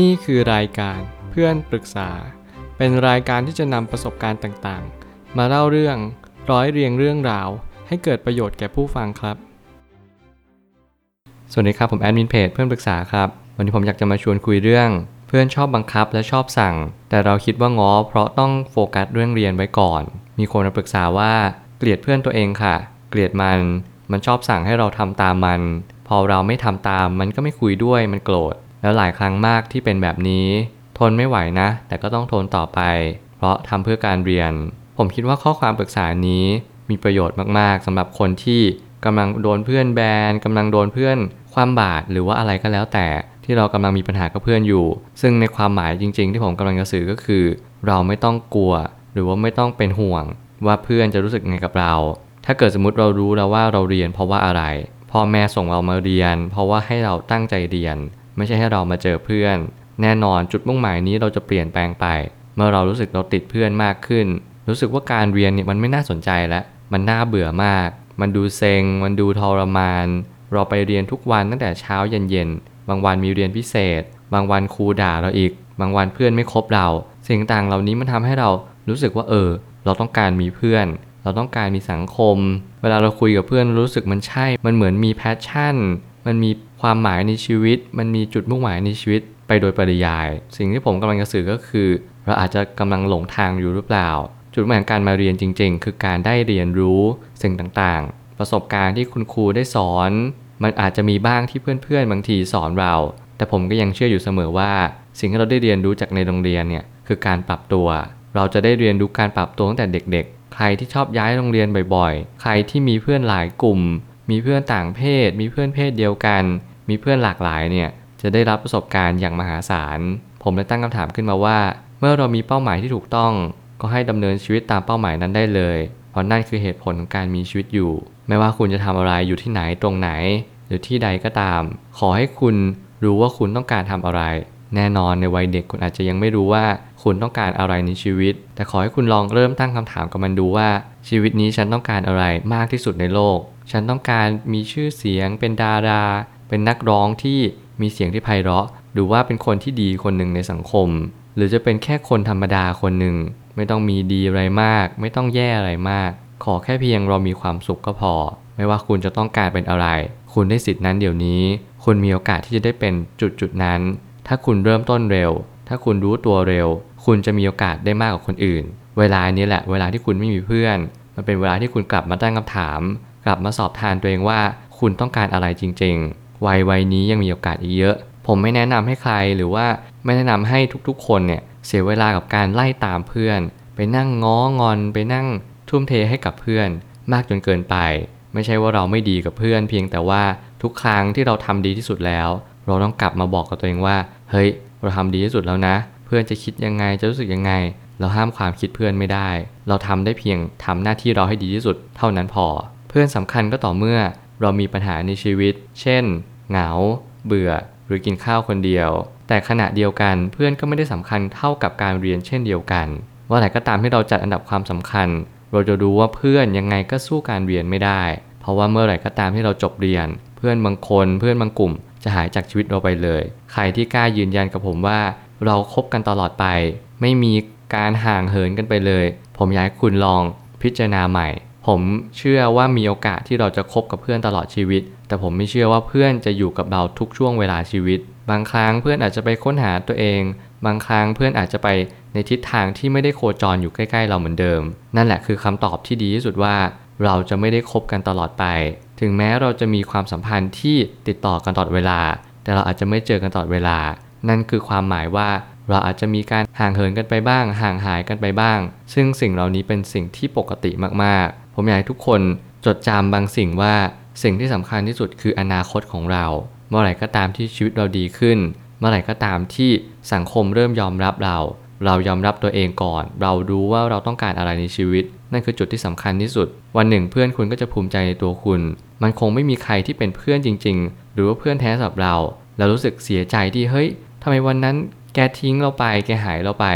นี่คือรายการเพื่อนปรึกษา เป็นรายการที่จะนำประสบการณ์ต่างๆ มาเล่าเรื่องร้อยเรียงเรื่องราว ให้เกิดประโยชน์แก่ผู้ฟังครับ สวัสดีครับผมแอดมินเพจเพื่อนปรึกษาครับ วันนี้ผมอยากจะมาชวนคุยเรื่อง เพื่อนชอบบังคับและชอบสั่ง แต่เราคิดว่าง้อเพราะต้องโฟกัสเรื่องเรียนไว้ก่อน มีคนมาปรึกษาว่าเกลียดเพื่อนตัวเองค่ะ เกลียดมัน มันชอบสั่งให้เราทำตามมัน พอเราไม่ทำตามมันก็ไม่คุยด้วยมันโกรธ แล้วหลายครั้งมากที่เป็นแบบนี้ ทนไม่ไหวนะ แต่ก็ต้องทนต่อไป เพราะทำเพื่อการเรียน ผมคิดว่าข้อความปรึกษานี้มีประโยชน์มากๆสำหรับคนที่กำลังโดนเพื่อนแบนกำลังโดนเพื่อนความบาดหรือว่าอะไรก็แล้วแต่ที่เรากำลังมีปัญหากับเพื่อนอยู่ ซึ่งในความหมายจริง ๆ ที่ผมกำลังจะสื่อก็คือ เราไม่ต้องกลัว หรือว่าไม่ต้องเป็นห่วง ว่าเพื่อนจะรู้สึกไงกับเรา ถ้าเกิดสมมติเรารู้แล้วว่าเราเรียนเพราะว่าอะไร พ่อแม่ส่งเรามาเรียน เพราะว่าให้เราตั้งใจเรียน ไม่ใช่ให้เรามาเจอเพื่อน แน่นอนจุดมุ่งหมายนี้เราจะเปลี่ยนแปลงไป เมื่อเรารู้สึกเราติดเพื่อนมากขึ้น รู้สึกว่าการเรียนเนี่ยมันไม่น่าสนใจแล้วมันน่าเบื่อมาก มันดูเซ็ง มันดูทรมาน เราไปเรียนทุกวันตั้งแต่เช้าเย็นๆบางวันมีเรียนพิเศษ บางวันครูด่าเราอีก บางวันเพื่อนไม่คบเรา สิ่งต่างเหล่านี้มันทำให้เรารู้สึกว่าเออ เราต้องการมีเพื่อน เราต้องการมีสังคม เวลาเราคุยกับเพื่อนรู้สึกมันใช่ มันเหมือนมี passion มันมี ความหมายในชีวิต มันมีจุดมุ่งหมายในชีวิตไปโดยปริยาย สิ่งที่ผมกำลังจะสื่อก็คือ เราอาจจะกำลังหลงทางอยู่หรือเปล่า จุดหมายของการมาเรียนจริง ๆ คือการได้เรียนรู้สิ่งต่างๆ ประสบการณ์ที่คุณครูได้สอน มันอาจจะมีบ้างที่เพื่อนๆ บางทีสอนเรา แต่ผมก็ยังเชื่ออยู่เสมอว่า สิ่งที่เราได้เรียนรู้จากในโรงเรียนเนี่ยคือการปรับตัว เราจะได้เรียนรู้การปรับตัวตั้งแต่เด็ก ๆ ใครที่ชอบย้ายโรงเรียนบ่อยๆ ใครที่มีเพื่อนหลายกลุ่ม มีเพื่อนต่างเพศ มีเพื่อนเพศเดียวกัน มีเพื่อนหลากหลายเนี่ยจะได้รับประสบการณ์อย่างมหาศาล ผมเลยตั้งคำถามขึ้นมาว่า เมื่อเรามีเป้าหมายที่ถูกต้อง ก็ให้ดำเนินชีวิตตามเป้าหมายนั้นได้เลย เพราะนั่นคือเหตุผลของการมีชีวิตอยู่ ไม่ว่าคุณจะทำอะไรอยู่ที่ไหนตรงไหน หรือที่ใดก็ตาม ขอให้คุณรู้ว่าคุณต้องการทำอะไร แน่นอนในวัยเด็กคุณอาจจะยังไม่รู้ว่าคุณต้องการอะไรในชีวิต แต่ขอให้คุณลองเริ่มตั้งคำถามกับมันดูว่า ชีวิตนี้ฉันต้องการอะไรมากที่สุดในโลก ฉันต้องการมีชื่อเสียงเป็นดารา เป็นนักร้องที่มีเสียงที่ไพเราะ หรือว่าเป็นคนที่ดีคนหนึ่งในสังคม หรือจะเป็นแค่คนธรรมดาคนหนึ่ง ไม่ต้องมีดีอะไรมาก ไม่ต้องแย่อะไรมาก ขอแค่เพียงเรามีความสุขก็พอ ไม่ว่าคุณจะต้องการเป็นอะไร คุณได้สิทธินั้นเดี๋ยวนี้ คุณมีโอกาสที่จะได้เป็นจุดจุดนั้น ถ้าคุณเริ่มต้นเร็ว ถ้าคุณรู้ตัวเร็ว คุณจะมีโอกาสได้มากกว่าคนอื่น เวลานี้แหละ เวลาที่คุณไม่มีเพื่อน มันเป็นเวลาที่คุณกลับมาตั้งคำถาม กลับมาสอบทานตัวเองว่า คุณต้องการอะไรจริง ๆ วัยวัยนี้ยังมีโอกาสอีกเยอะ ผมไม่แนะนำให้ใครหรือว่าไม่แนะนำให้ทุกๆ คนเนี่ยเสียเวลากับการไล่ตามเพื่อน ไปนั่งง้องอน ไปนั่งทุ่มเทให้กับเพื่อน มากจนเกินไป ไม่ใช่ว่าเราไม่ดีกับเพื่อน เพียงแต่ว่าทุกครั้งที่เราทำดีที่สุดแล้ว เราต้องกลับมาบอกกับตัวเองว่า เฮ้ย เราทำดีที่สุดแล้วนะ เพื่อนจะคิดยังไงจะรู้สึกยังไง เราห้ามความคิดเพื่อนไม่ได้ เราทำได้เพียงทำหน้าที่เราให้ดีที่สุด เท่านั้นพอ เพื่อนสำคัญก็ต่อเมื่อเรามีปัญหาในชีวิต เช่น เหงา เบื่อ หรือกินข้าวคนเดียว แต่ขณะเดียวกันเพื่อนก็ไม่ได้สำคัญเท่ากับการเรียนเช่นเดียวกันว่าไหนก็ตามที่เราจัดอันดับความสำคัญ เราจะรู้ว่าเพื่อนยังไงก็สู้การเรียนไม่ได้ เพราะว่าเมื่อไหร่ก็ตามที่เราจบเรียน เพื่อนบางคนเพื่อนบางกลุ่ม จะหายจากชีวิตเราไปเลย ใครที่กล้ายืนยันกับผมว่า เราครบกันตลอดไป ไม่มีการห่างเหินกันไปเลย ผมอยากให้คุณลองพิจารณาใหม่ ผมเชื่อว่ามีโอกาสที่เราจะคบกับเพื่อนตลอดชีวิต แต่ผมไม่เชื่อว่าเพื่อนจะอยู่กับเราทุกช่วงเวลาชีวิต บางครั้งเพื่อนอาจจะไปค้นหาตัวเอง บางครั้งเพื่อนอาจจะไปในทิศทางที่ไม่ได้โคจรอยู่ใกล้ๆ เราเหมือนเดิม นั่นแหละคือคำตอบที่ดีที่สุดว่า เราจะไม่ได้คบกันตลอดไป ถึงแม้เราจะมีความสัมพันธ์ที่ติดต่อกันตลอดเวลา แต่เราอาจจะไม่เจอกันตลอดเวลา นั่นคือความหมายว่าเราอาจจะมีการห่างเหินกันไปบ้าง ห่างหายกันไปบ้าง ซึ่งสิ่งเหล่านี้เป็นสิ่งที่ปกติมากๆ ผมอยากให้ทุกคนจดจำบางสิ่งว่าสิ่งที่สำคัญที่สุดคืออนาคตของเรา เมื่อไหร่ก็ตามที่ชีวิตเราดีขึ้น เมื่อไหร่ก็ตามที่สังคมเริ่มยอมรับเรา เรายอมรับตัวเองก่อน เรารู้ว่าเราต้องการอะไรในชีวิต นั่นคือจุดที่สำคัญที่สุด วันหนึ่งเพื่อนคุณก็จะภูมิใจในตัวคุณ มันคงไม่มีใครที่เป็นเพื่อนจริง ๆ หรือว่าเพื่อนแท้สำหรับเรา เรารู้สึกเสียใจที่เฮ้ยทำไมวันนั้นแกทิ้งเราไป แกหายเราไป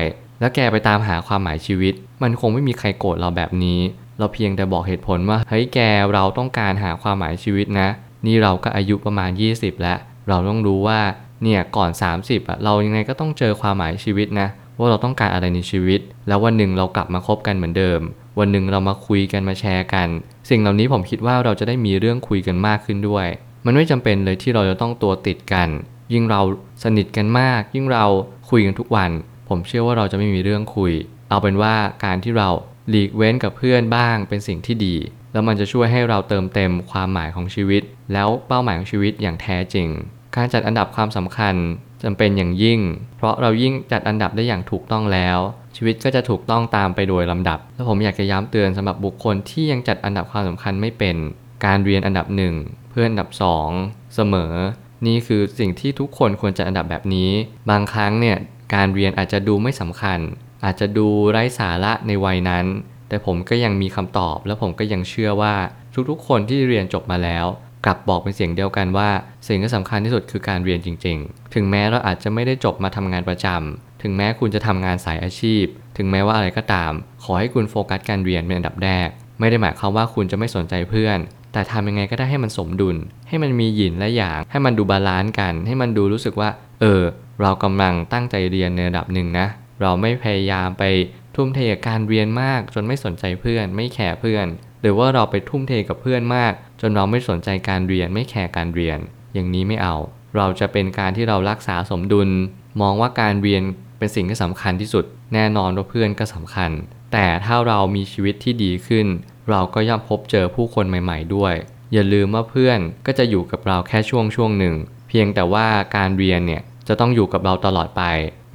แล้วแกไปตามหาความหมายชีวิต มันคงไม่มีใครโกรธเราแบบนี้ เราเพียงแต่บอกเหตุผลว่าเฮ้ยแกเราต้องการหาความหมายชีวิตนะ นี่เราก็อายุประมาณ 20 แล้ว เราต้องรู้ว่าเนี่ยก่อน 30อะเรายังไงก็ต้องเจอความหมายชีวิตนะ ว่าเราต้องการอะไรในชีวิต แล้ววันหนึ่งเรากลับมาคบกันเหมือนเดิม วันหนึ่งเรามาคุยกันมาแชร์กัน สิ่งเหล่านี้ผมคิดว่าเราจะได้มีเรื่องคุยกันมากขึ้นด้วย มันไม่จำเป็นเลยที่เราจะต้องตัวติดกัน ยิ่งเราสนิทกันมาก ยิ่งเราคุยกันทุกวัน ผมเชื่อว่าเราจะไม่มีเรื่องคุย เอาเป็นว่าการที่เรา หลีกเว้นกับเพื่อนบ้างเป็นสิ่งที่ดี แล้วมันจะช่วยให้เราเติมเต็มความหมายของชีวิต แล้วเป้าหมายของชีวิตอย่างแท้จริง การจัดอันดับความสำคัญจำเป็นอย่างยิ่ง เพราะเรายิ่งจัดอันดับได้อย่างถูกต้องแล้ว ชีวิตก็จะถูกต้องตามไปโดยลำดับ และผมอยากจะย้ำเตือนสำหรับบุคคลที่ยังจัดอันดับความสำคัญไม่เป็น การเรียนอันดับหนึ่งเพื่อนอันดับสองเสมอ นี่คือสิ่งที่ทุกคนควรจัดอันดับแบบนี้ บางครั้งเนี่ยการเรียนอาจจะดูไม่สำคัญ อาจจะดูไร้สาระในวัยนั้น แต่ผมก็ยังมีคำตอบ และผมก็ยังเชื่อว่าทุกๆ คนที่เรียนจบมาแล้ว กลับบอกเป็นเสียงเดียวกันว่า สิ่งที่สำคัญที่สุดคือการเรียนจริง ๆ ถึงแม้เราอาจจะไม่ได้จบมาทำงานประจำถึงแม้คุณจะทำงานสายอาชีพ ถึงแม้ว่าอะไรก็ตาม ขอให้คุณโฟกัสการเรียนเป็นอันดับแรก ไม่ได้หมายความว่าคุณจะไม่สนใจเพื่อนแต่ทำยังไงก็ได้ให้มันสมดุล ให้มันมีหยินและหยาง ให้มันดู balance กัน ให้มันดูรู้สึกว่า เออ เรากำลังตั้งใจเรียนในระดับหนึ่งนะ เราไม่พยายามไปทุ่มเทกับการเรียนมาก จนไม่สนใจเพื่อน ไม่แคร์เพื่อน หรือว่าเราไปทุ่มเทกับเพื่อนมาก จนเราไม่สนใจการเรียนไม่แคร์การเรียน อย่างนี้ไม่เอา เราจะเป็นการที่เรารักษาสมดุล มองว่าการเรียนเป็นสิ่งที่สำคัญที่สุด แน่นอนว่าเพื่อนก็สำคัญ แต่ถ้าเรามีชีวิตที่ดีขึ้น เราก็ย่อมพบเจอผู้คนใหม่ ๆ ด้วย อย่าลืมว่าเพื่อนก็จะอยู่กับเราแค่ช่วงช่วงหนึ่ง เพียงแต่ว่าการเรียนเนี่ยจะต้องอยู่กับเราตลอดไป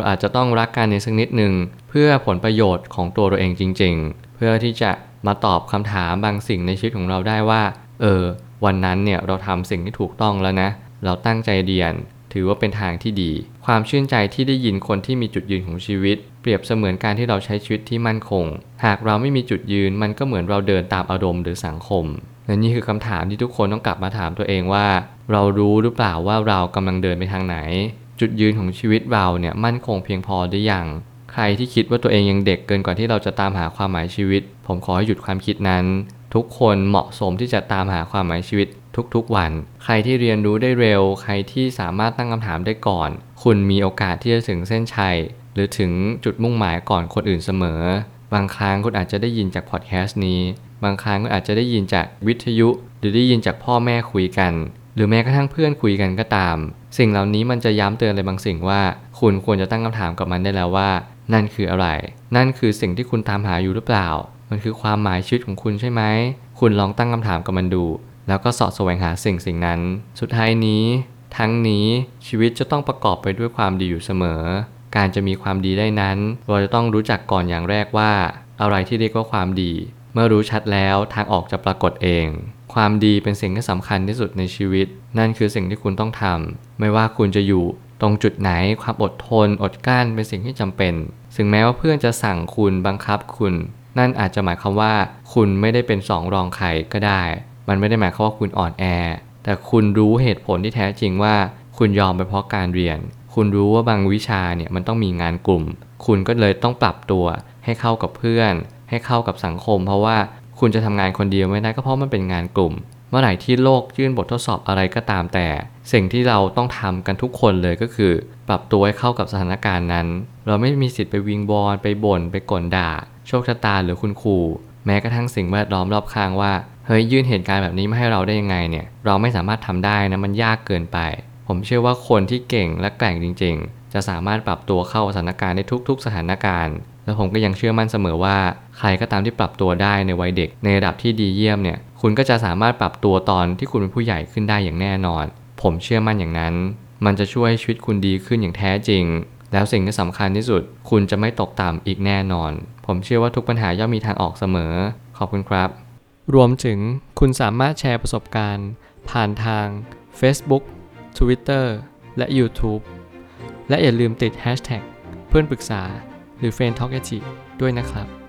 เราอาจจะต้องรักกันในสักนิดหนึ่งเพื่อผลประโยชน์ของตัวเราเองจริง ๆ เพื่อที่จะมาตอบคำถามบางสิ่งในชีวิตของเราได้ว่า เออ วันนั้นเนี่ยเราทำสิ่งที่ถูกต้องแล้วนะ เราตั้งใจเรียน ถือว่าเป็นทางที่ดี ความชื่นใจที่ได้ยินคนที่มีจุดยืนของชีวิต เปรียบเสมือนการที่เราใช้ชีวิตที่มั่นคง หากเราไม่มีจุดยืนมันก็เหมือนเราเดินตามอารมณ์หรือสังคมและนี่คือคำถามที่ทุกคนต้องกลับมาถามตัวเองว่า เรารู้หรือเปล่าว่าเรากำลังเดินไปทางไหน จุดยืนของชีวิตเราเนี่ยมั่นคงเพียงพอหรือยังใครที่คิดว่าตัวเองยังเด็กเกินกว่าที่เราจะตามหาความหมายชีวิต ผมขอให้หยุดความคิดนั้น ทุกคนเหมาะสมที่จะตามหาความหมายชีวิตทุกๆวัน ใครที่เรียนรู้ได้เร็ว ใครที่สามารถตั้งคำถามได้ก่อน คุณมีโอกาสที่จะถึงเส้นชัย หรือถึงจุดมุ่งหมายก่อนคนอื่นเสมอ บางครั้งคุณอาจจะได้ยินจากพอดแคสต์นี้ บางครั้งคุณอาจจะได้ยินจากวิทยุ หรือได้ยินจากพ่อแม่คุยกัน หรือแม้กระทั่งเพื่อนคุยกันก็ตาม สิ่งเหล่านี้มันจะย้ำเตือนอะไรบางสิ่งว่า คุณควรจะตั้งคำถามกับมันได้แล้วว่า นั่นคืออะไร นั่นคือสิ่งที่คุณตามหาอยู่หรือเปล่า มันคือความหมายชีวิตของคุณใช่ไหม คุณลองตั้งคำถามกับมันดู แล้วก็สาะแสวงหาสิ่งสิ่งนั้น สุดท้ายนี้ ทั้งนี้ชีวิตจะต้องประกอบไปด้วยความดีอยู่เสมอ การจะมีความดีได้นั้น เราจะต้องรู้จักก่อนอย่างแรกว่า อะไรที่เรียกว่าความดี เมื่อรู้ชัดแล้วทางออกจะปรากฏเอง ความดีเป็นสิ่งที่สำคัญที่สุดในชีวิต นั่นคือสิ่งที่คุณต้องทำไม่ว่าคุณจะอยู่ตรงจุดไหนความอดทน อดกลั้นเป็นสิ่งที่จำเป็นถึงแม้ว่าเพื่อนจะสั่งคุณบังคับคุณ นั่นอาจจะหมายความว่า คุณไม่ได้เป็นสองรองใครก็ได้ มันไม่ได้หมายความว่าคุณอ่อนแอ แต่คุณรู้เหตุผลที่แท้จริงว่า คุณยอมไปเพราะการเรียน คุณรู้ว่าบางวิชาเนี่ยมันต้องมีงานกลุ่ม คุณก็เลยต้องปรับตัวให้เข้ากับเพื่อน ให้เข้ากับสังคม เพราะว่า คุณจะทำงานคนเดียวไม่ได้ก็เพราะมันเป็นงานกลุ่ม เมื่อไหร่ที่โลกยื่นบททดสอบอะไรก็ตามแต่ สิ่งที่เราต้องทำกันทุกคนเลยก็คือ ปรับตัวให้เข้ากับสถานการณ์นั้น เราไม่มีสิทธิ์ไปวิงบอลไปบ่นไปก่นด่า โชคชะตาหรือคุณครูแม้กระทั่งสิ่งแวดล้อมรอบข้างว่าเฮ้ยยื่นเหตุการณ์แบบนี้มาให้เราได้ยังไงเนี่ย เราไม่สามารถทำได้นะมันยากเกินไป ผมเชื่อว่าคนที่เก่งและแกร่งจริง ๆ จะสามารถปรับตัวเข้าสถานการณ์ในทุก ๆ สถานการณ์ และผมก็ยังเชื่อมั่นเสมอว่า ใครก็ตามที่ปรับตัวได้ในวัยเด็ก ในระดับที่ดีเยี่ยมเนี่ย คุณก็จะสามารถปรับตัวตอนที่คุณเป็นผู้ใหญ่ขึ้นได้อย่างแน่นอน ผมเชื่อมั่นอย่างนั้น มันจะช่วยให้ชีวิตคุณดีขึ้นอย่างแท้จริง แล้วสิ่งที่สำคัญที่สุด คุณจะไม่ตกต่ำอีกแน่นอน ผมเชื่อว่าทุกปัญหาย่อมมีทางออกเสมอ ขอบคุณครับ รวมถึงคุณสามารถแชร์ประสบการณ์ ผ่านทาง Facebook Twitter และ YouTube และอย่าลืมติด Hashtag เพื่อนปรึกษา หรือ f r ร e n d t a l k ด้วยนะครับ